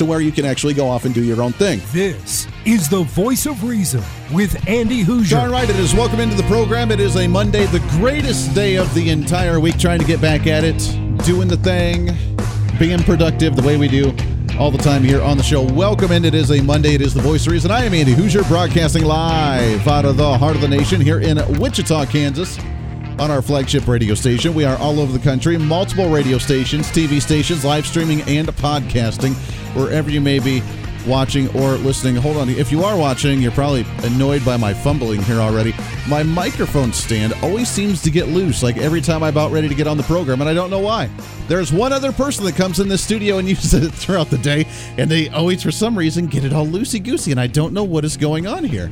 to where you can actually go off and do your own thing. This is the voice of reason with Andy Hooser. All right, it is welcome into the program. It is a Monday, the greatest day of the entire week, trying to get back at it, doing the thing, being productive the way we do all the time here on the show. Welcome in. It is a Monday. It is the voice of reason. I am Andy Hooser, broadcasting live out of the heart of the nation here in Wichita, Kansas on our flagship radio station. We are all over the country, multiple radio stations, TV stations, live streaming, and podcasting, wherever you may be watching or listening. Hold on. If you are watching, you're probably annoyed by my fumbling here already. My microphone stand always seems to get loose, like every time I'm about ready to get on the program, and I don't know why. There's one other person that comes in this studio and uses it throughout the day, and they always, for some reason, get it all loosey goosey, and I don't know what is going on here.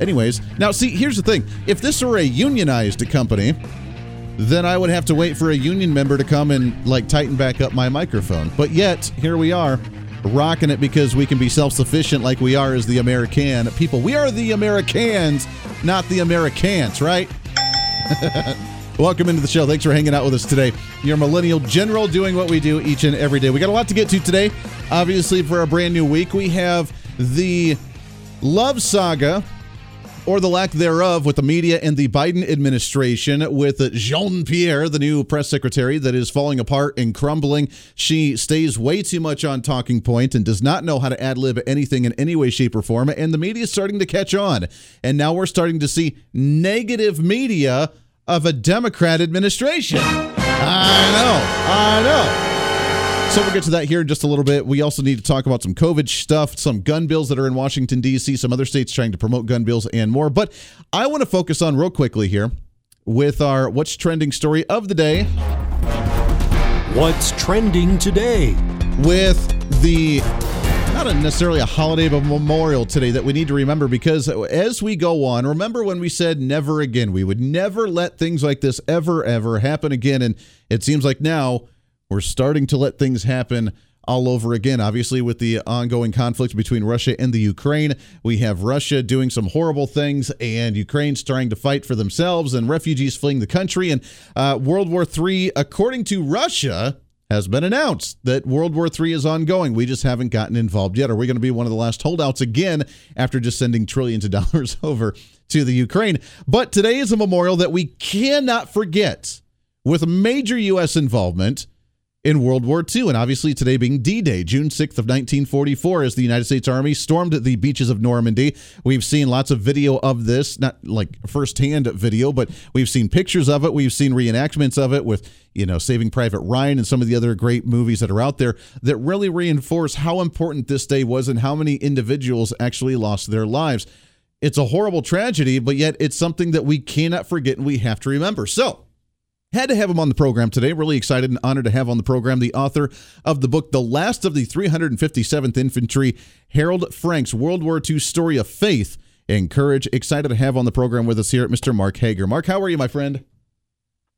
Anyways, now see, here's the thing. If this were a unionized company, then I would have to wait for a union member to come and like tighten back up my microphone. But yet, here we are, rocking it because we can be self-sufficient like we are as the American people. We are the Americans, not the Americans, right? Welcome into the show. Thanks for hanging out with us today. Your millennial general doing what we do each and every day. We got a lot to get to today. Obviously, for a brand new week, we have the love saga or the lack thereof with the media and the Biden administration with Jean Pierre, the new press secretary that is falling apart and crumbling. She stays way too much on talking point and does not know how to ad lib anything in any way, shape, or form. And the media is starting to catch on. And now we're starting to see negative media of a Democrat administration. I know. I know. So we'll get to that here in just a little bit. We also need to talk about some COVID stuff, some gun bills that are in Washington, D.C., some other states trying to promote gun bills, and more. But I want to focus on real quickly here with our What's Trending story of the day. What's trending today? With the not necessarily a holiday, but a memorial today that we need to remember because as we go on, remember when we said never again, we would never let things like this ever, ever happen again. And it seems like now we're starting to let things happen all over again. Obviously, with the ongoing conflict between Russia and the Ukraine, we have Russia doing some horrible things, and Ukraine's trying to fight for themselves, and refugees fleeing the country. And uh, World War III, according to Russia, has been announced that World War III is ongoing. We just haven't gotten involved yet. Are we going to be one of the last holdouts again after just sending trillions of dollars over to the Ukraine? But today is a memorial that we cannot forget with major U.S. involvement in World War II. And obviously, today being D Day, June 6th of 1944, as the United States Army stormed the beaches of Normandy. We've seen lots of video of this, not like firsthand video, but we've seen pictures of it. We've seen reenactments of it with, you know, Saving Private Ryan and some of the other great movies that are out there that really reinforce how important this day was and how many individuals actually lost their lives. It's a horrible tragedy, but yet it's something that we cannot forget and we have to remember. So, had to have him on the program today. Really excited and honored to have on the program the author of the book, The Last of the 357th Infantry, Harold Frank's World War II Story of Faith and Courage. Excited to have on the program with us here at Mr. Mark Hager. Mark, how are you, my friend?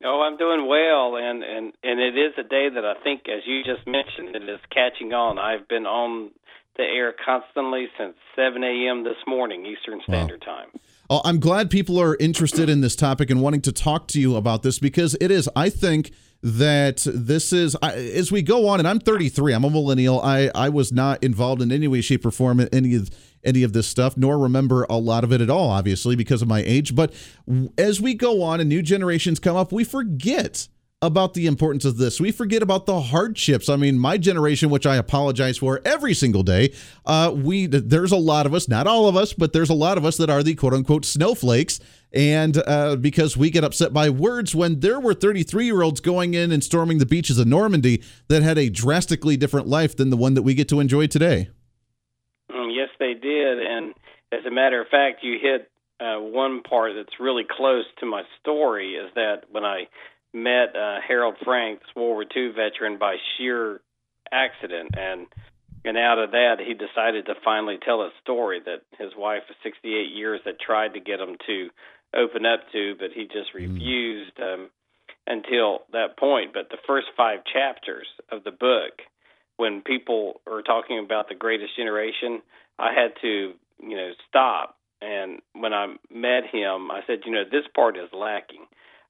Oh, I'm doing well, and and and it is a day that I think, as you just mentioned, it is catching on. I've been on the air constantly since 7 a.m. this morning, Eastern Standard wow. Time. Oh, I'm glad people are interested in this topic and wanting to talk to you about this because it is, I think that this is as we go on and I'm 33 I'm a millennial I I was not involved in any way shape or form in any of any of this stuff nor remember a lot of it at all obviously because of my age but as we go on and new generations come up we forget about the importance of this. We forget about the hardships. I mean, my generation, which I apologize for every single day, uh, we there's a lot of us, not all of us, but there's a lot of us that are the quote unquote snowflakes. And uh, because we get upset by words when there were 33 year olds going in and storming the beaches of Normandy that had a drastically different life than the one that we get to enjoy today. Mm, yes, they did. And as a matter of fact, you hit uh, one part that's really close to my story is that when I met uh, Harold Frank, World War II veteran, by sheer accident, and and out of that, he decided to finally tell a story that his wife of 68 years had tried to get him to open up to, but he just mm. refused um, until that point. But the first five chapters of the book, when people are talking about the greatest generation, I had to, you know, stop. And when I met him, I said, you know, this part is lacking.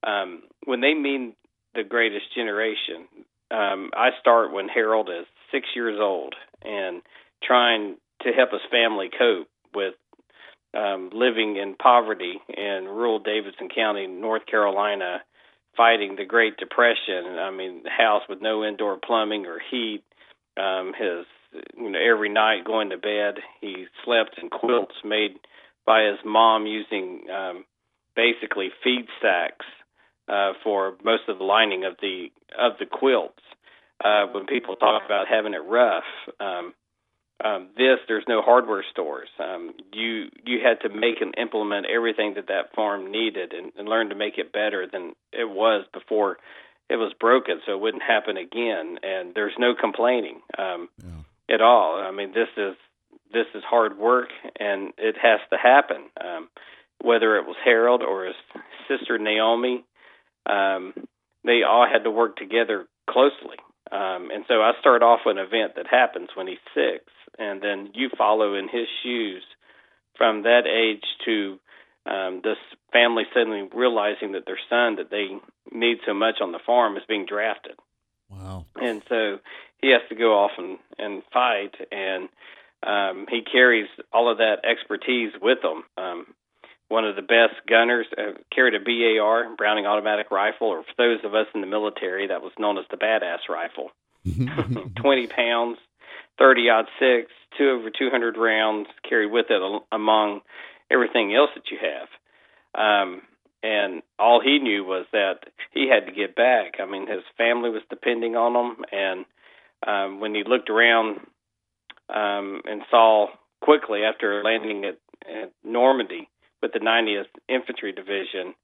Um, when they mean the greatest generation, um, I start when Harold is six years old and trying to help his family cope with um, living in poverty in rural Davidson County, North Carolina, fighting the Great Depression. I mean, house with no indoor plumbing or heat. Um, his, you know, every night going to bed, he slept in quilts made by his mom using um, basically feed sacks uh, for most of the lining of the of the quilts uh, when people talk about having it rough. Um, um, this there's no hardware stores. Um, you you had to make and implement everything that that farm needed and, and learn to make it better than it was before it was broken, so it wouldn't happen again. And there's no complaining um, yeah. at all. I mean, this is this is hard work, and it has to happen. Um, whether it was Harold or his sister Naomi, um, they all had to work together closely um, and so I start off with an event that happens when he's six, and then you follow in his shoes from that age to um, this family suddenly realizing that their son that they need so much on the farm is being drafted. Wow. And so he has to go off and, and fight, and um, he carries all of that expertise with him. Um, one of the best gunners, uh, carried a BAR, Browning automatic rifle, or for those of us in the military, that was known as the badass rifle. 20 pounds, 30 odd six, two over 200 rounds carried with it among everything else that you have. Um, and all he knew was that he had to get back. I mean, his family was depending on him, and um, when he looked around um, and saw quickly after landing at, at Normandy with the 90th Infantry Division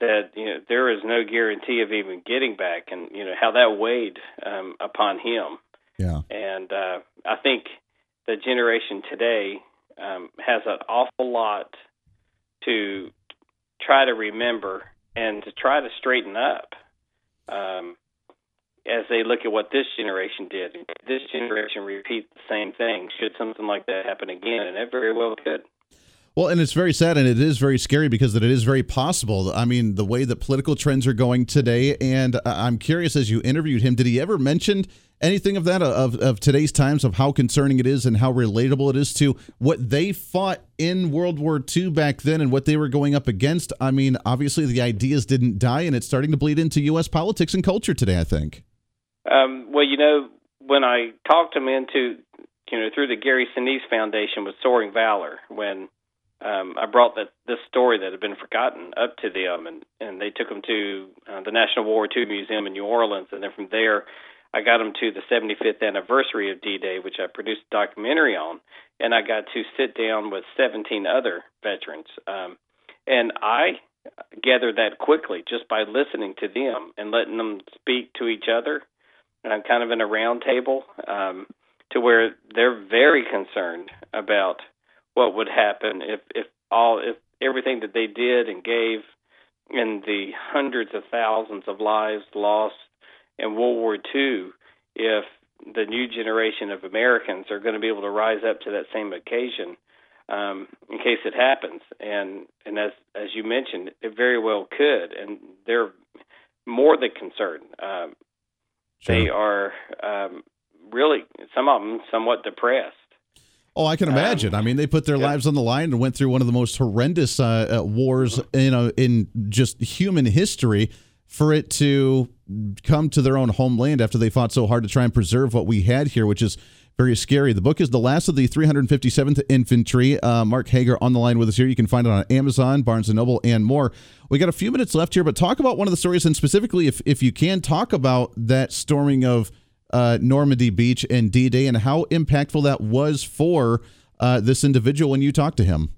that you know there is no guarantee of even getting back, and you know how that weighed um, upon him. Yeah, and uh, I think the generation today um, has an awful lot to try to remember and to try to straighten up um, as they look at what this generation did. This generation repeat the same thing. Should something like that happen again, and it very well could. Well, and it's very sad and it is very scary because that it is very possible. I mean, the way that political trends are going today, and I'm curious as you interviewed him, did he ever mention anything of that of, of today's times of how concerning it is and how relatable it is to what they fought in World War II back then and what they were going up against? I mean, obviously the ideas didn't die, and it's starting to bleed into U.S. politics and culture today. I think. Um, well, you know, when I talked him into, you know, through the Gary Sinise Foundation with Soaring Valor, when um, I brought that this story that had been forgotten up to them, and and they took them to uh, the National War II Museum in New Orleans, and then from there, I got them to the 75th anniversary of D-Day, which I produced a documentary on, and I got to sit down with 17 other veterans, um, and I gathered that quickly just by listening to them and letting them speak to each other, and I'm kind of in a round table um, to where they're very concerned about what would happen if if all if everything that they did and gave in the hundreds of thousands of lives lost in World War II, if the new generation of Americans are going to be able to rise up to that same occasion um, in case it happens. And and as as you mentioned, it very well could, and they're more than concerned. Um, sure. They are um, really some of them somewhat depressed Oh, I can um, imagine. Um, I mean, they put their lives on the line and went through one of the most horrendous uh, uh, wars, you know, in just human history. For it to come to their own homeland after they fought so hard to try and preserve what we had here, which is very scary. The book is The Last of the 357th Infantry. Uh, Mark Hager on the line with us here. You can find it on Amazon, Barnes & Noble, and more. We got a few minutes left here, but talk about one of the stories, and specifically, if, if you can, talk about that storming of uh, Normandy Beach and D Day and how impactful that was for uh, this individual when you talked to him.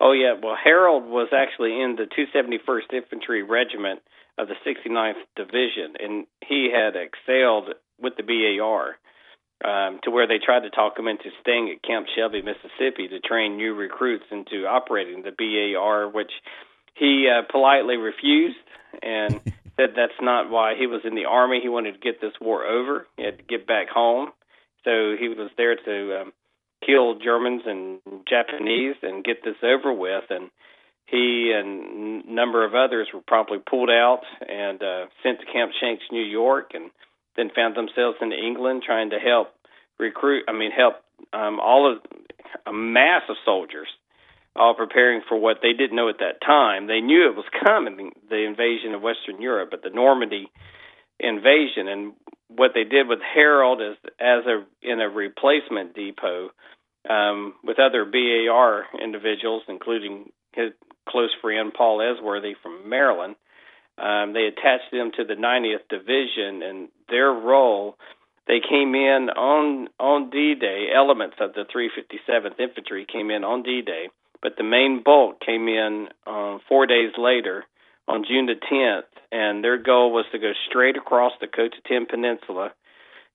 Oh, yeah. Well, Harold was actually in the 271st Infantry Regiment of the 69th Division, and he had excelled with the BAR. um, to where they tried to talk him into staying at Camp Shelby, Mississippi, to train new recruits into operating the BAR, which he uh, politely refused and said that's not why he was in the army. He wanted to get this war over. He had to get back home, so he was there to um, kill Germans and Japanese and get this over with. And he and a number of others were promptly pulled out and uh, sent to Camp Shanks, New York, and then found themselves in England trying to help recruit. I mean, help um, all of a mass of soldiers, all preparing for what they didn't know at that time. They knew it was coming, the invasion of Western Europe, but the Normandy invasion. And what they did with Harold is, as a in a replacement depot um, with other BAR individuals, including his close friend Paul Esworthy from Maryland. Um, they attached them to the 90th Division, and their role, they came in on on D-Day. Elements of the 357th Infantry came in on D-Day, but the main bulk came in um, four days later, on June the 10th, and their goal was to go straight across the Cotentin Peninsula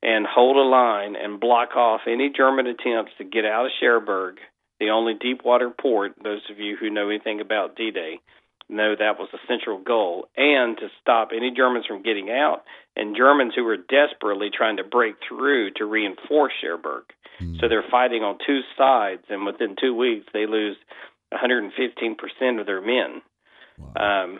and hold a line and block off any German attempts to get out of Cherbourg, the only deep water port. Those of you who know anything about D Day know that was the central goal, and to stop any Germans from getting out, and Germans who were desperately trying to break through to reinforce Cherbourg. Mm. So they're fighting on two sides, and within two weeks, they lose 115% of their men. Wow. Um,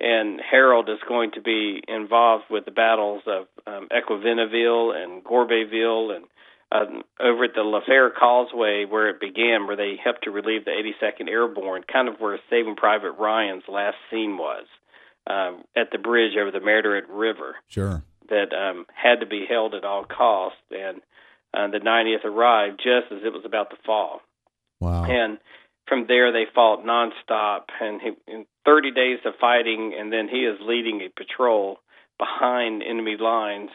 and Harold is going to be involved with the battles of um, and Gourbesville and uh, over at the La Fière Causeway where it began, where they helped to relieve the 82nd Airborne, kind of where Saving Private Ryan's last scene was, um, at the bridge over the Merderet River. Sure. That um, had to be held at all costs, and uh, the 90th arrived just as it was about to fall. Wow. And from there they fought nonstop and he, in 30 days of fighting and then he is leading a patrol behind enemy lines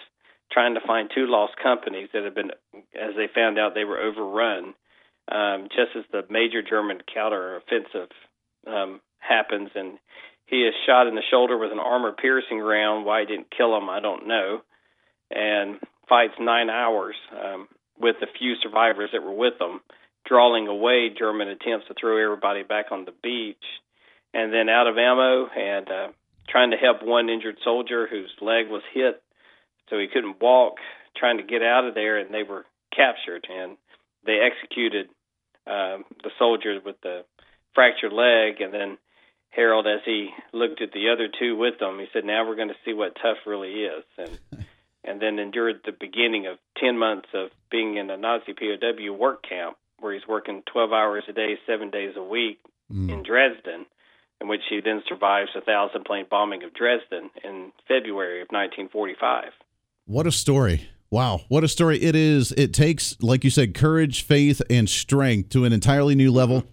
trying to find two lost companies that have been as they found out they were overrun um, just as the major German counter offensive um, happens. And he is shot in the shoulder with an armor piercing round. Why it didn't kill him I don't know. And fights nine hours um, with the few survivors that were with him drawing away German attempts to throw everybody back on the beach, and then out of ammo and uh, trying to help one injured soldier whose leg was hit, so he couldn't walk, trying to get out of there, and they were captured and they executed um, the soldier with the fractured leg, and then Harold, as he looked at the other two with them, he said, "Now we're going to see what tough really is." And and then endured the beginning of ten months of being in a Nazi POW work camp where he's working 12 hours a day, seven days a week mm. in Dresden, in which he then survives a thousand plane bombing of Dresden in February of 1945. What a story. Wow, what a story it is. It takes, like you said, courage, faith, and strength to an entirely new level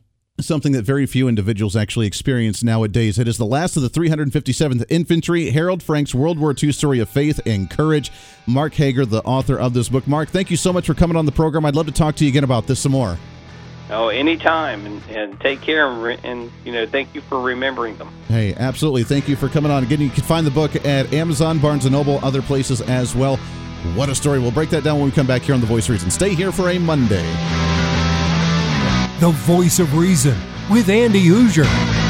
something that very few individuals actually experience nowadays. It is the last of the 357th Infantry, Harold Frank's World War II story of faith and courage. Mark Hager, the author of this book. Mark, thank you so much for coming on the program. I'd love to talk to you again about this some more. Oh, anytime, and, and take care, and, re- and, you know, thank you for remembering them. Hey, absolutely, thank you for coming on. Again, you can find the book at Amazon, Barnes and Noble, other places as well. What a story! We'll break that down when we come back here on the Voice of Reason. Stay here for a Monday the voice of reason with Andy Hooser.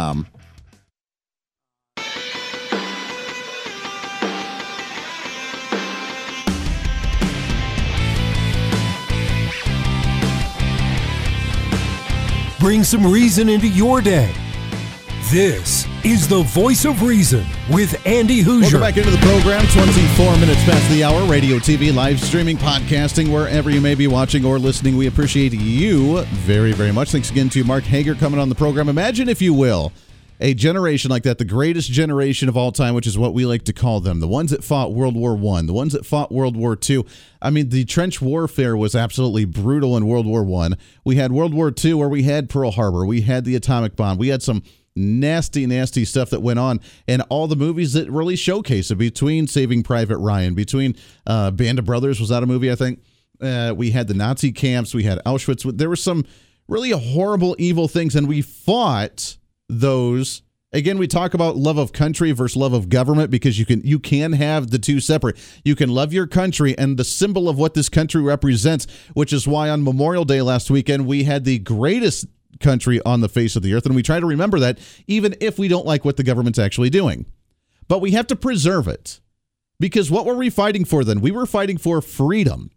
Bring some reason into your day. This is the voice of reason with Andy Hooser. Welcome back into the program. 24 minutes past the hour. Radio, TV, live streaming, podcasting, wherever you may be watching or listening. We appreciate you very, very much. Thanks again to Mark Hager coming on the program. Imagine, if you will, a generation like that, the greatest generation of all time, which is what we like to call them, the ones that fought World War One, the ones that fought World War Two. I mean, the trench warfare was absolutely brutal in World War One. We had World War Two, where we had Pearl Harbor, we had the atomic bomb, we had some nasty, nasty stuff that went on, and all the movies that really showcase it. Between Saving Private Ryan, between uh, Band of Brothers, was that a movie? I think uh, we had the Nazi camps, we had Auschwitz. There were some really horrible, evil things, and we fought those again we talk about love of country versus love of government because you can you can have the two separate you can love your country and the symbol of what this country represents which is why on memorial day last weekend we had the greatest country on the face of the earth and we try to remember that even if we don't like what the government's actually doing but we have to preserve it because what were we fighting for then we were fighting for freedom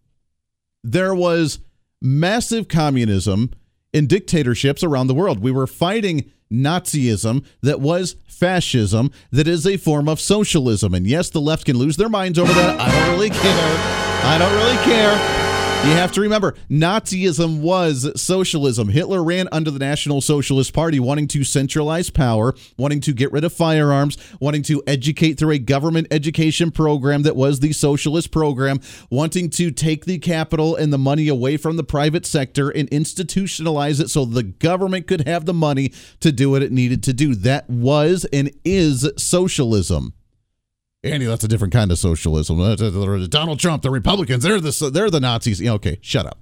there was massive communism in dictatorships around the world we were fighting Nazism that was fascism that is a form of socialism. And yes, the left can lose their minds over that. I don't really care. I don't really care. You have to remember, Nazism was socialism. Hitler ran under the National Socialist Party, wanting to centralize power, wanting to get rid of firearms, wanting to educate through a government education program that was the socialist program, wanting to take the capital and the money away from the private sector and institutionalize it so the government could have the money to do what it needed to do. That was and is socialism. Andy, that's a different kind of socialism. Donald Trump, the Republicans, they're the they're the Nazis. Okay, shut up.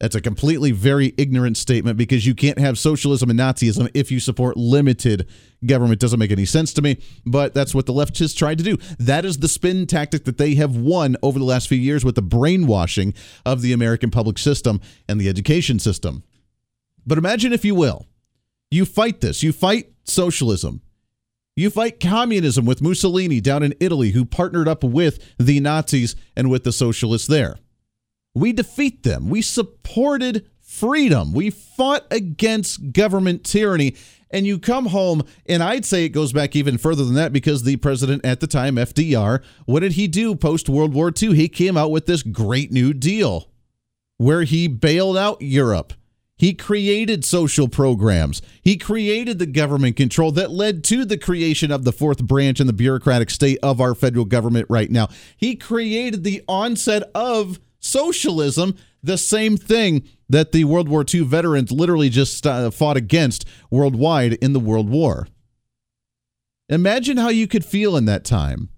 That's a completely very ignorant statement because you can't have socialism and Nazism if you support limited government. Doesn't make any sense to me, but that's what the leftists tried to do. That is the spin tactic that they have won over the last few years with the brainwashing of the American public system and the education system. But imagine, if you will, you fight this, you fight socialism, you fight communism with Mussolini down in Italy, who partnered up with the Nazis and with the socialists there. We defeat them. We supported freedom. We fought against government tyranny. And you come home, and I'd say it goes back even further than that because the president at the time, FDR, what did he do post World War II? He came out with this great new deal where he bailed out Europe. He created social programs. He created the government control that led to the creation of the fourth branch in the bureaucratic state of our federal government right now. He created the onset of socialism, the same thing that the World War II veterans literally just uh, fought against worldwide in the World War. Imagine how you could feel in that time.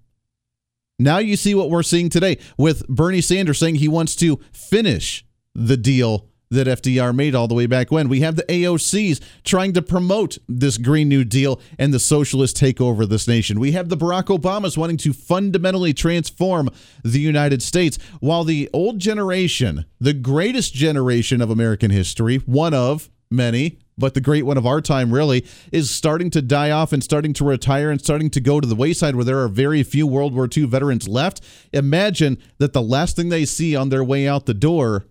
Now you see what we're seeing today with Bernie Sanders saying he wants to finish the deal that FDR made all the way back when. We have the AOCs trying to promote this Green New Deal and the socialist takeover of this nation. We have the Barack Obamas wanting to fundamentally transform the United States, while the old generation, the greatest generation of American history, one of many, but the great one of our time really is starting to die off and starting to retire and starting to go to the wayside where there are very few World War II veterans left. Imagine that the last thing they see on their way out the door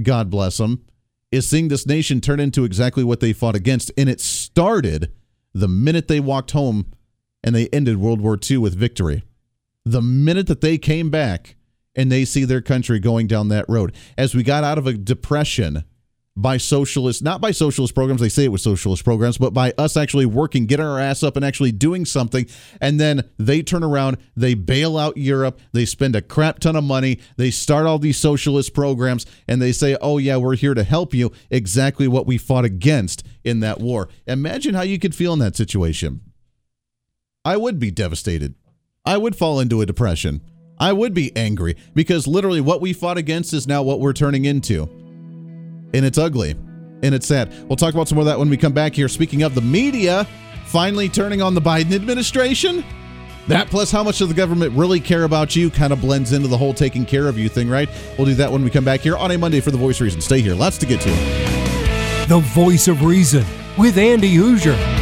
God bless them, is seeing this nation turn into exactly what they fought against. And it started the minute they walked home and they ended World War II with victory. The minute that they came back and they see their country going down that road. As we got out of a depression by socialist, not by socialist programs, they say it was socialist programs, but by us actually working, getting our ass up and actually doing something. And then they turn around, they bail out Europe, they spend a crap ton of money, they start all these socialist programs, and they say, oh, yeah, we're here to help you. Exactly what we fought against in that war. Imagine how you could feel in that situation. I would be devastated. I would fall into a depression. I would be angry because literally what we fought against is now what we're turning into. And it's ugly and it's sad. We'll talk about some more of that when we come back here. Speaking of the media finally turning on the Biden administration, that plus how much does the government really care about you kind of blends into the whole taking care of you thing, right? We'll do that when we come back here on a Monday for the Voice Reason. Stay here. Lots to get to. The Voice of Reason with Andy Hooser.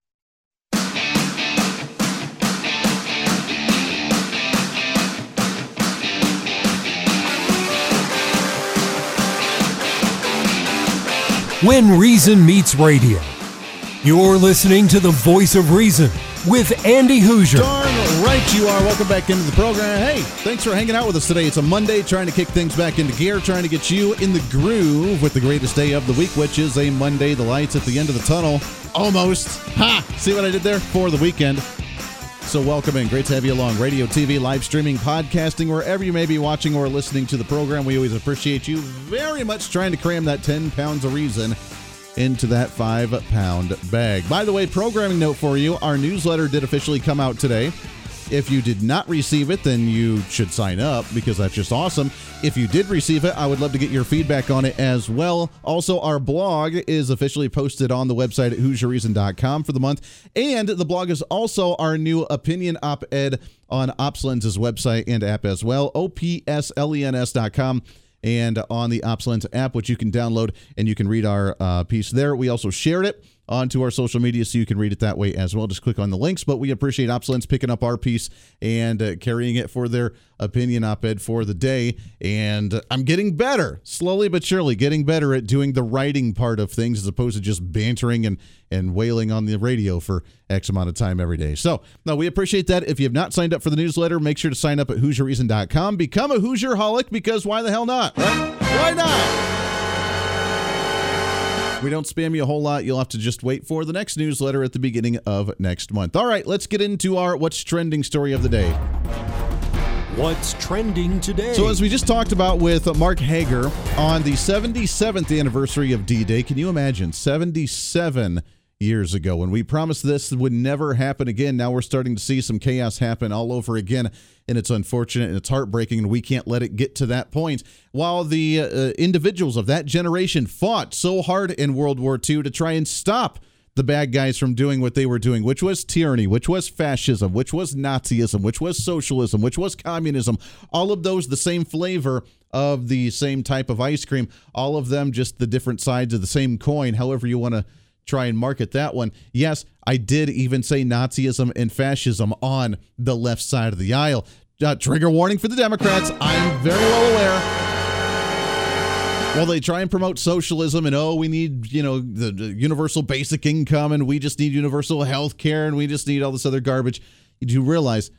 When Reason Meets Radio. You're listening to the Voice of Reason with Andy Hooser. Darn right you are. Welcome back into the program. Hey, thanks for hanging out with us today. It's a Monday, trying to kick things back into gear, trying to get you in the groove with the greatest day of the week, which is a Monday. The lights at the end of the tunnel. Almost. Ha! See what I did there? For the weekend. So, welcome in. Great to have you along. Radio, TV, live streaming, podcasting, wherever you may be watching or listening to the program. We always appreciate you very much trying to cram that 10 pounds of reason into that five pound bag. By the way, programming note for you our newsletter did officially come out today. If you did not receive it, then you should sign up because that's just awesome. If you did receive it, I would love to get your feedback on it as well. Also, our blog is officially posted on the website at HooserReason.com for the month. And the blog is also our new opinion op ed on OpsLens's website and app as well, opslens.com and on the OpsLens app, which you can download and you can read our uh, piece there. We also shared it onto our social media so you can read it that way as well. Just click on the links. But we appreciate OpsLens picking up our piece and uh, carrying it for their opinion op ed for the day. And I'm getting better, slowly but surely, getting better at doing the writing part of things as opposed to just bantering and, and wailing on the radio for X amount of time every day. So, no, we appreciate that. If you have not signed up for the newsletter, make sure to sign up at HooserReason.com. Become a Hooser holic because why the hell not? Why not? We don't spam you a whole lot. You'll have to just wait for the next newsletter at the beginning of next month. All right, let's get into our What's Trending story of the day. What's trending today? So, as we just talked about with Mark Hager on the 77th anniversary of D Day, can you imagine 77 years ago when we promised this would never happen again? Now we're starting to see some chaos happen all over again and it's unfortunate and it's heartbreaking, and we can't let it get to that point. While the uh, individuals of that generation fought so hard in World War II to try and stop the bad guys from doing what they were doing, which was tyranny, which was fascism, which was Nazism, which was socialism, which was communism, all of those the same flavor of the same type of ice cream, all of them just the different sides of the same coin, however you want to try and market that one. Yes, I did even say Nazism and fascism on the left side of the aisle. Uh, trigger warning for the Democrats. I'm very well aware. Well, they try and promote socialism and oh, we need, you know, the, the, universal basic income and we just need universal health care and we just need all this other garbage. You do realize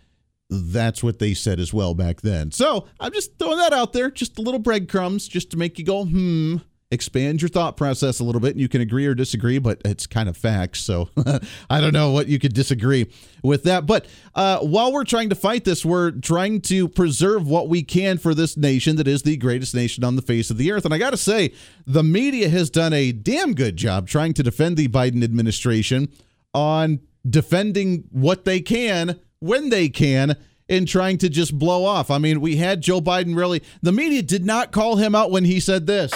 that's what they said as well back then. So I'm just throwing that out there, just a little breadcrumbs just to make you go, hmm. Expand your thought process a little bit and you can agree or disagree but it's kind of facts so i don't know what you could disagree with that but uh, while we're trying to fight this we're trying to preserve what we can for this nation that is the greatest nation on the face of the earth and i gotta say the media has done a damn good job trying to defend the biden administration on defending what they can when they can in trying to just blow off. I mean, we had Joe Biden really, the media did not call him out when he said this.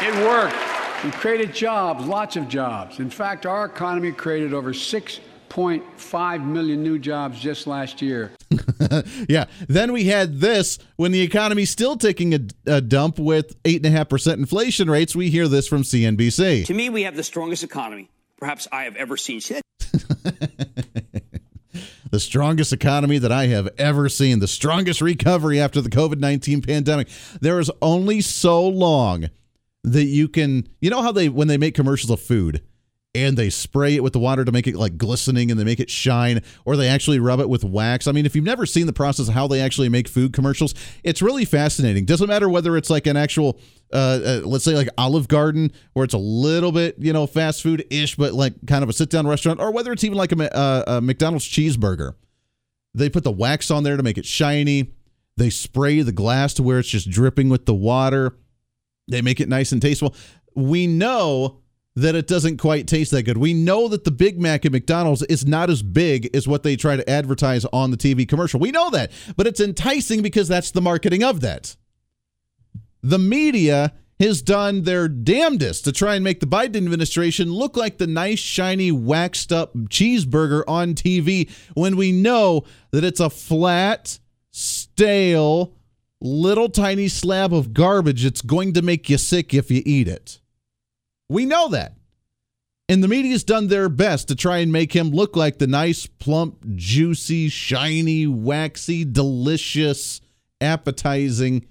It worked. We created jobs, lots of jobs. In fact, our economy created over 6.5 million new jobs just last year. yeah. Then we had this when the economy's still taking a, a dump with 8.5% inflation rates. We hear this from CNBC. To me, we have the strongest economy perhaps I have ever seen. the strongest economy that I have ever seen, the strongest recovery after the COVID 19 pandemic. There is only so long that you can, you know, how they, when they make commercials of food, and they spray it with the water to make it like glistening and they make it shine or they actually rub it with wax. I mean, if you've never seen the process of how they actually make food commercials, it's really fascinating. Doesn't matter whether it's like an actual uh, uh, let's say like Olive Garden where it's a little bit, you know, fast food ish but like kind of a sit down restaurant or whether it's even like a, uh, a McDonald's cheeseburger. They put the wax on there to make it shiny. They spray the glass to where it's just dripping with the water. They make it nice and tasteful. We know that it doesn't quite taste that good. We know that the Big Mac at McDonald's is not as big as what they try to advertise on the TV commercial. We know that, but it's enticing because that's the marketing of that. The media has done their damnedest to try and make the Biden administration look like the nice, shiny, waxed up cheeseburger on TV when we know that it's a flat, stale, little tiny slab of garbage that's going to make you sick if you eat it. We know that. And the media's done their best to try and make him look like the nice, plump, juicy, shiny, waxy, delicious, appetizing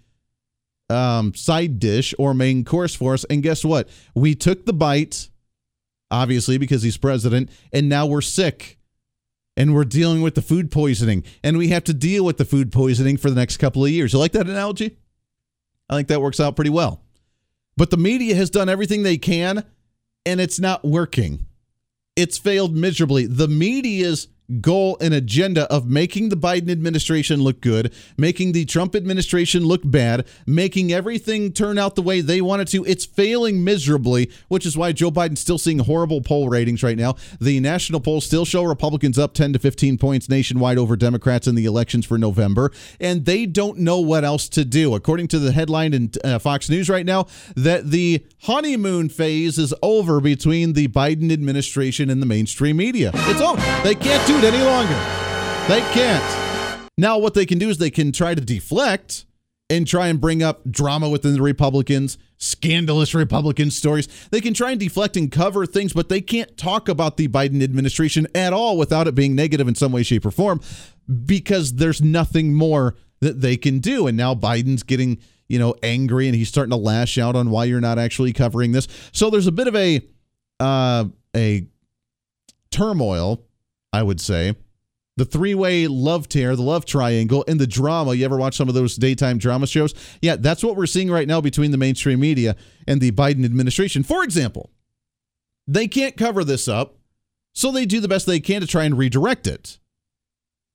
um, side dish or main course for us. And guess what? We took the bite, obviously, because he's president, and now we're sick. And we're dealing with the food poisoning. And we have to deal with the food poisoning for the next couple of years. You like that analogy? I think that works out pretty well. But the media has done everything they can, and it's not working. It's failed miserably. The media's goal and agenda of making the Biden administration look good, making the Trump administration look bad, making everything turn out the way they want it to. It's failing miserably, which is why Joe Biden's still seeing horrible poll ratings right now. The national polls still show Republicans up 10 to 15 points nationwide over Democrats in the elections for November, and they don't know what else to do. According to the headline in uh, Fox News right now, that the honeymoon phase is over between the Biden administration and the mainstream media. It's over. They can't do it any longer. They can't. Now, what they can do is they can try to deflect and try and bring up drama within the Republicans, scandalous Republican stories. They can try and deflect and cover things, but they can't talk about the Biden administration at all without it being negative in some way, shape, or form because there's nothing more that they can do. And now Biden's getting, you know, angry and he's starting to lash out on why you're not actually covering this. So there's a bit of a uh a turmoil I would say. The three way love tear, the love triangle, and the drama. You ever watch some of those daytime drama shows? Yeah, that's what we're seeing right now between the mainstream media and the Biden administration. For example, they can't cover this up, so they do the best they can to try and redirect it.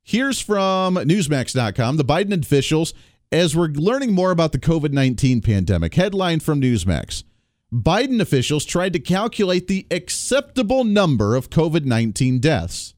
Here's from Newsmax.com the Biden officials, as we're learning more about the COVID 19 pandemic. Headline from Newsmax Biden officials tried to calculate the acceptable number of COVID 19 deaths.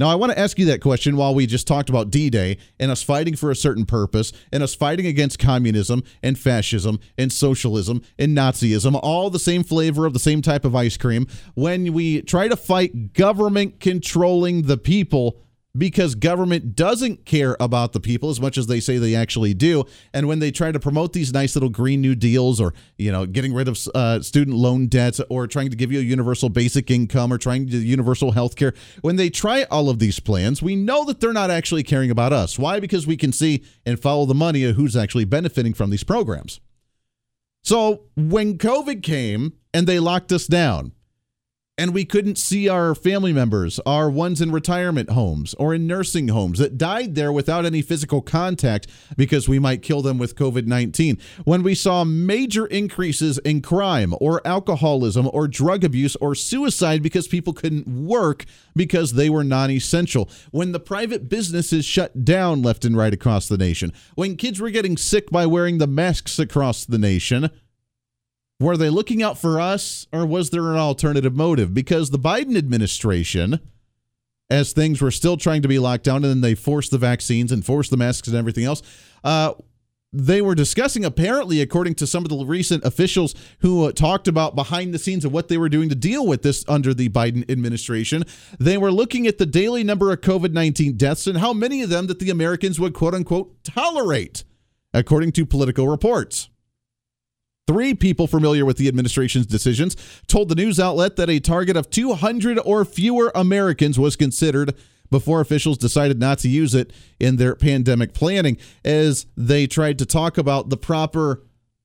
Now, I want to ask you that question while we just talked about D Day and us fighting for a certain purpose and us fighting against communism and fascism and socialism and Nazism, all the same flavor of the same type of ice cream. When we try to fight government controlling the people, because government doesn't care about the people as much as they say they actually do. And when they try to promote these nice little green new deals or, you know, getting rid of uh, student loan debts or trying to give you a universal basic income or trying to do universal health care, when they try all of these plans, we know that they're not actually caring about us. Why? Because we can see and follow the money of who's actually benefiting from these programs. So when COVID came and they locked us down, and we couldn't see our family members, our ones in retirement homes or in nursing homes that died there without any physical contact because we might kill them with COVID 19. When we saw major increases in crime or alcoholism or drug abuse or suicide because people couldn't work because they were non essential. When the private businesses shut down left and right across the nation. When kids were getting sick by wearing the masks across the nation were they looking out for us or was there an alternative motive? Because the Biden administration, as things were still trying to be locked down and then they forced the vaccines and forced the masks and everything else, uh, they were discussing apparently according to some of the recent officials who uh, talked about behind the scenes of what they were doing to deal with this under the Biden administration they were looking at the daily number of COVID-19 deaths and how many of them that the Americans would quote unquote tolerate according to political reports Three people familiar with the administration's decisions told the news outlet that a target of 200 or fewer Americans was considered before officials decided not to use it in their pandemic planning. As they tried to talk about the proper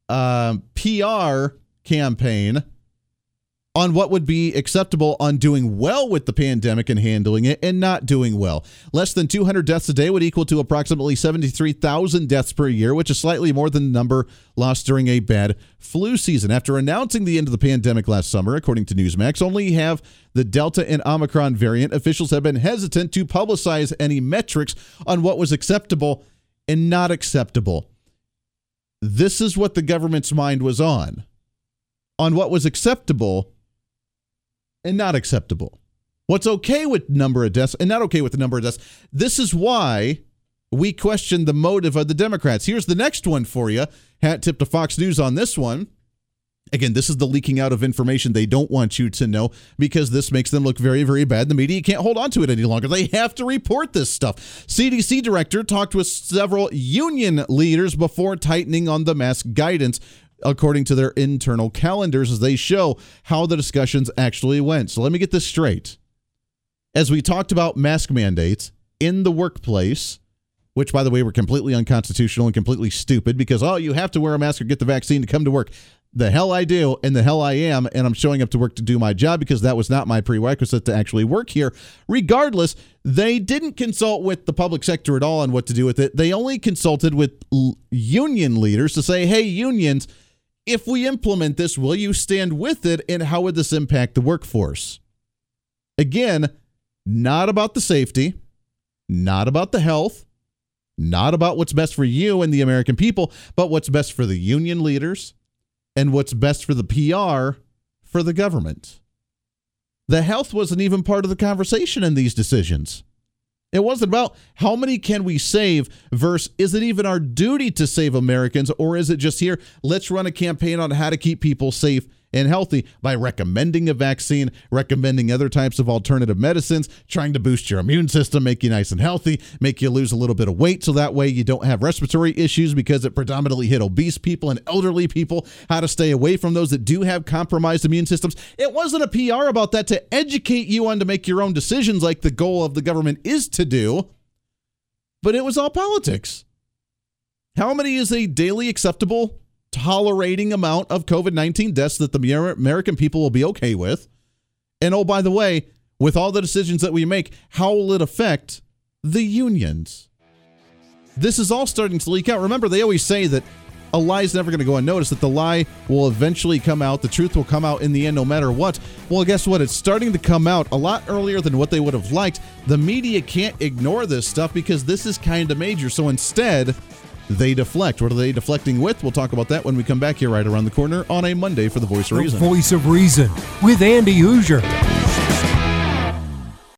uh, PR campaign on what would be acceptable on doing well with the pandemic and handling it and not doing well. Less than 200 deaths a day would equal to approximately 73,000 deaths per year, which is slightly more than the number lost during a bad flu season. After announcing the end of the pandemic last summer, according to Newsmax, only have the Delta and Omicron variant, officials have been hesitant to publicize any metrics on what was acceptable and not acceptable. This is what the government's mind was on. On what was acceptable and not acceptable. What's okay with number of deaths and not okay with the number of deaths. This is why we question the motive of the Democrats. Here's the next one for you. Hat tip to Fox News on this one. Again, this is the leaking out of information they don't want you to know because this makes them look very, very bad. The media can't hold on to it any longer. They have to report this stuff. CDC director talked with several union leaders before tightening on the mask guidance according to their internal calendars as they show how the discussions actually went. So let me get this straight. As we talked about mask mandates in the workplace, which by the way were completely unconstitutional and completely stupid because oh you have to wear a mask or get the vaccine to come to work the hell I do and the hell I am and I'm showing up to work to do my job because that was not my prerequisite to actually work here regardless they didn't consult with the public sector at all on what to do with it they only consulted with l- union leaders to say hey unions if we implement this, will you stand with it and how would this impact the workforce? Again, not about the safety, not about the health, not about what's best for you and the American people, but what's best for the union leaders and what's best for the PR for the government. The health wasn't even part of the conversation in these decisions. It wasn't about how many can we save versus is it even our duty to save Americans or is it just here let's run a campaign on how to keep people safe and healthy by recommending a vaccine, recommending other types of alternative medicines, trying to boost your immune system, make you nice and healthy, make you lose a little bit of weight so that way you don't have respiratory issues because it predominantly hit obese people and elderly people, how to stay away from those that do have compromised immune systems. It wasn't a PR about that to educate you on to make your own decisions like the goal of the government is to do, but it was all politics. How many is a daily acceptable tolerating amount of COVID 19 deaths that the American people will be okay with. And oh, by the way, with all the decisions that we make, how will it affect the unions? This is all starting to leak out. Remember, they always say that a lie is never going to go unnoticed, that the lie will eventually come out, the truth will come out in the end no matter what. Well, guess what? It's starting to come out a lot earlier than what they would have liked. The media can't ignore this stuff because this is kind of major. So instead, they deflect. What are they deflecting with? We'll talk about that when we come back here right around the corner on a Monday for the Voice of Reason. The Voice of Reason with Andy Hooser.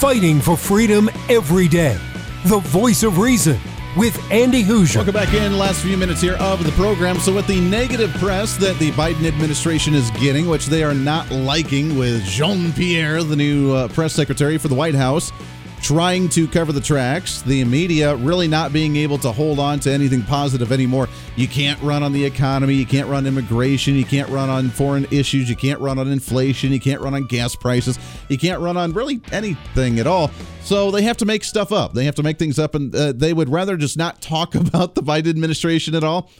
Fighting for freedom every day. The voice of reason with Andy Hooser. Welcome back in. Last few minutes here of the program. So, with the negative press that the Biden administration is getting, which they are not liking, with Jean Pierre, the new uh, press secretary for the White House, trying to cover the tracks, the media really not being able to hold on to anything positive anymore. You can't run on the economy, you can't run immigration, you can't run on foreign issues, you can't run on inflation, you can't run on gas prices, you can't run on really anything at all. So they have to make stuff up. They have to make things up, and uh, they would rather just not talk about the Biden administration at all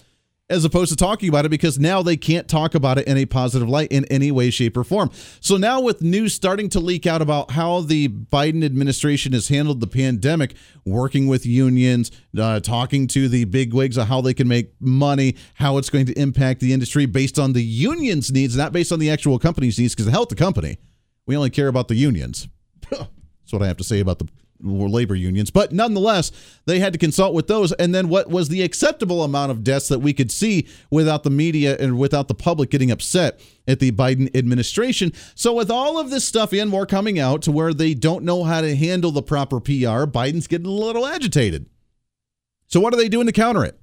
as opposed to talking about it because now they can't talk about it in a positive light in any way, shape, or form. So now, with news starting to leak out about how the Biden administration has handled the pandemic, working with unions, uh, talking to the bigwigs of how they can make money, how it's going to impact the industry based on the union's needs, not based on the actual company's needs, because the hell of the company. We only care about the unions. That's what I have to say about the labor unions. But nonetheless, they had to consult with those. And then what was the acceptable amount of deaths that we could see without the media and without the public getting upset at the Biden administration? So, with all of this stuff and more coming out to where they don't know how to handle the proper PR, Biden's getting a little agitated. So, what are they doing to counter it?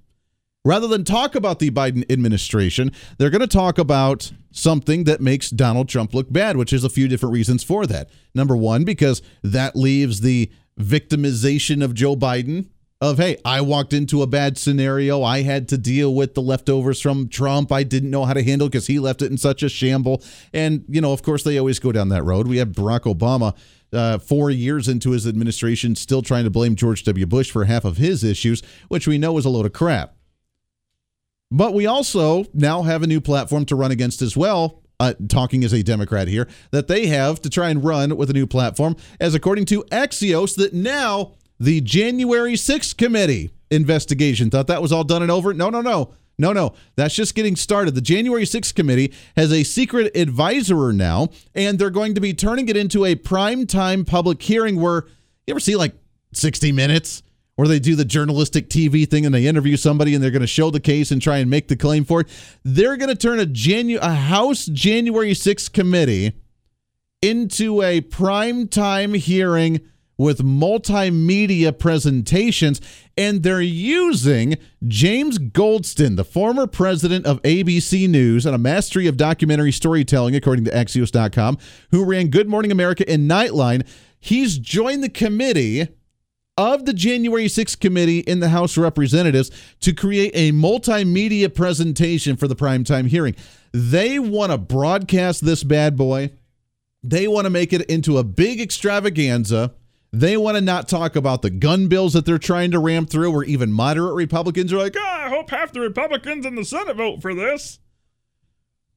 Rather than talk about the Biden administration, they're going to talk about something that makes Donald Trump look bad, which is a few different reasons for that. Number one, because that leaves the victimization of Joe Biden of hey i walked into a bad scenario. I had to deal with the leftovers from trump. I didn't know how to handle because he left it in such a shamble. And you know of course they always go down that road. We have barack obama uh, four years into his administration still trying to blame george w. Bush for half of his issues which we know is a load of crap. But we also now have a new platform to run against as well uh, talking as a Democrat here, that they have to try and run with a new platform, as according to Axios, that now the January 6th committee investigation thought that was all done and over. No, no, no. No, no, that's just getting started. The January 6th committee has a secret advisor now, and they're going to be turning it into a prime time public hearing where you ever see like 60 minutes? Or they do the journalistic TV thing and they interview somebody and they're going to show the case and try and make the claim for it. They're going to turn a Janu- a House January 6th committee into a prime time hearing with multimedia presentations and they're using James Goldston, the former president of ABC News and a mastery of documentary storytelling according to axios.com, who ran Good Morning America and Nightline. He's joined the committee of the January 6th committee in the House of Representatives to create a multimedia presentation for the primetime hearing. They want to broadcast this bad boy. They want to make it into a big extravaganza. They want to not talk about the gun bills that they're trying to ram through, where even moderate Republicans are like, oh, I hope half the Republicans in the Senate vote for this.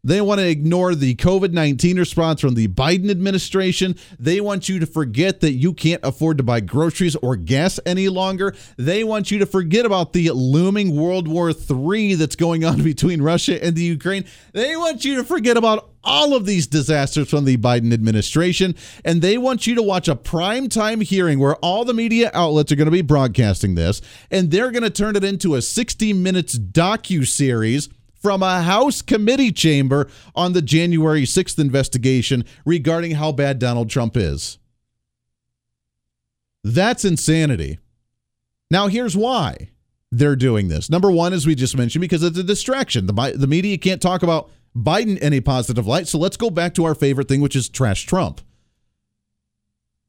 They want to ignore the COVID 19 response from the Biden administration. They want you to forget that you can't afford to buy groceries or gas any longer. They want you to forget about the looming World War III that's going on between Russia and the Ukraine. They want you to forget about all of these disasters from the Biden administration. And they want you to watch a primetime hearing where all the media outlets are going to be broadcasting this. And they're going to turn it into a 60 minutes docu series from a House committee chamber on the January 6th investigation regarding how bad Donald Trump is. That's insanity. Now, here's why they're doing this. Number one, as we just mentioned, because it's a distraction. The, the media can't talk about Biden in a positive light. So let's go back to our favorite thing, which is trash Trump.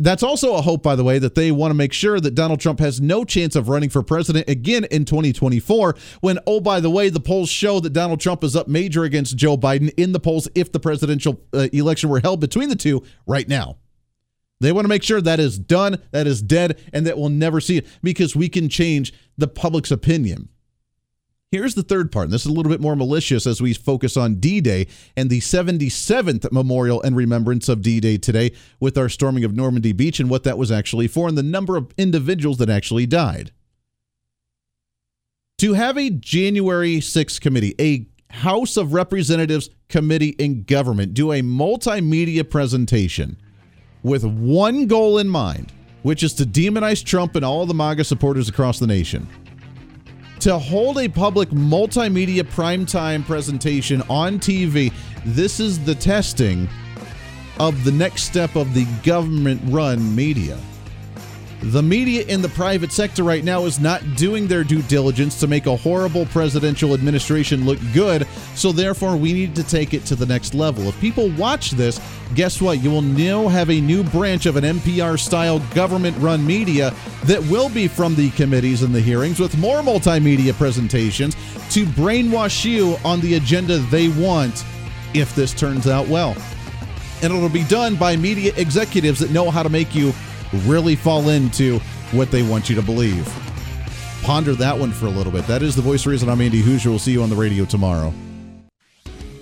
That's also a hope, by the way, that they want to make sure that Donald Trump has no chance of running for president again in 2024. When, oh, by the way, the polls show that Donald Trump is up major against Joe Biden in the polls if the presidential uh, election were held between the two right now. They want to make sure that is done, that is dead, and that we'll never see it because we can change the public's opinion. Here's the third part, and this is a little bit more malicious as we focus on D Day and the 77th memorial and remembrance of D Day today with our storming of Normandy Beach and what that was actually for and the number of individuals that actually died. To have a January 6th committee, a House of Representatives committee in government, do a multimedia presentation with one goal in mind, which is to demonize Trump and all the MAGA supporters across the nation to hold a public multimedia primetime presentation on TV. This is the testing of the next step of the government run media. The media in the private sector right now is not doing their due diligence to make a horrible presidential administration look good, so therefore we need to take it to the next level. If people watch this, guess what? You will now have a new branch of an NPR style government run media that will be from the committees and the hearings with more multimedia presentations to brainwash you on the agenda they want if this turns out well. And it'll be done by media executives that know how to make you really fall into what they want you to believe. Ponder that one for a little bit. That is the voice reason. I'm Andy Hooser. We'll see you on the radio tomorrow.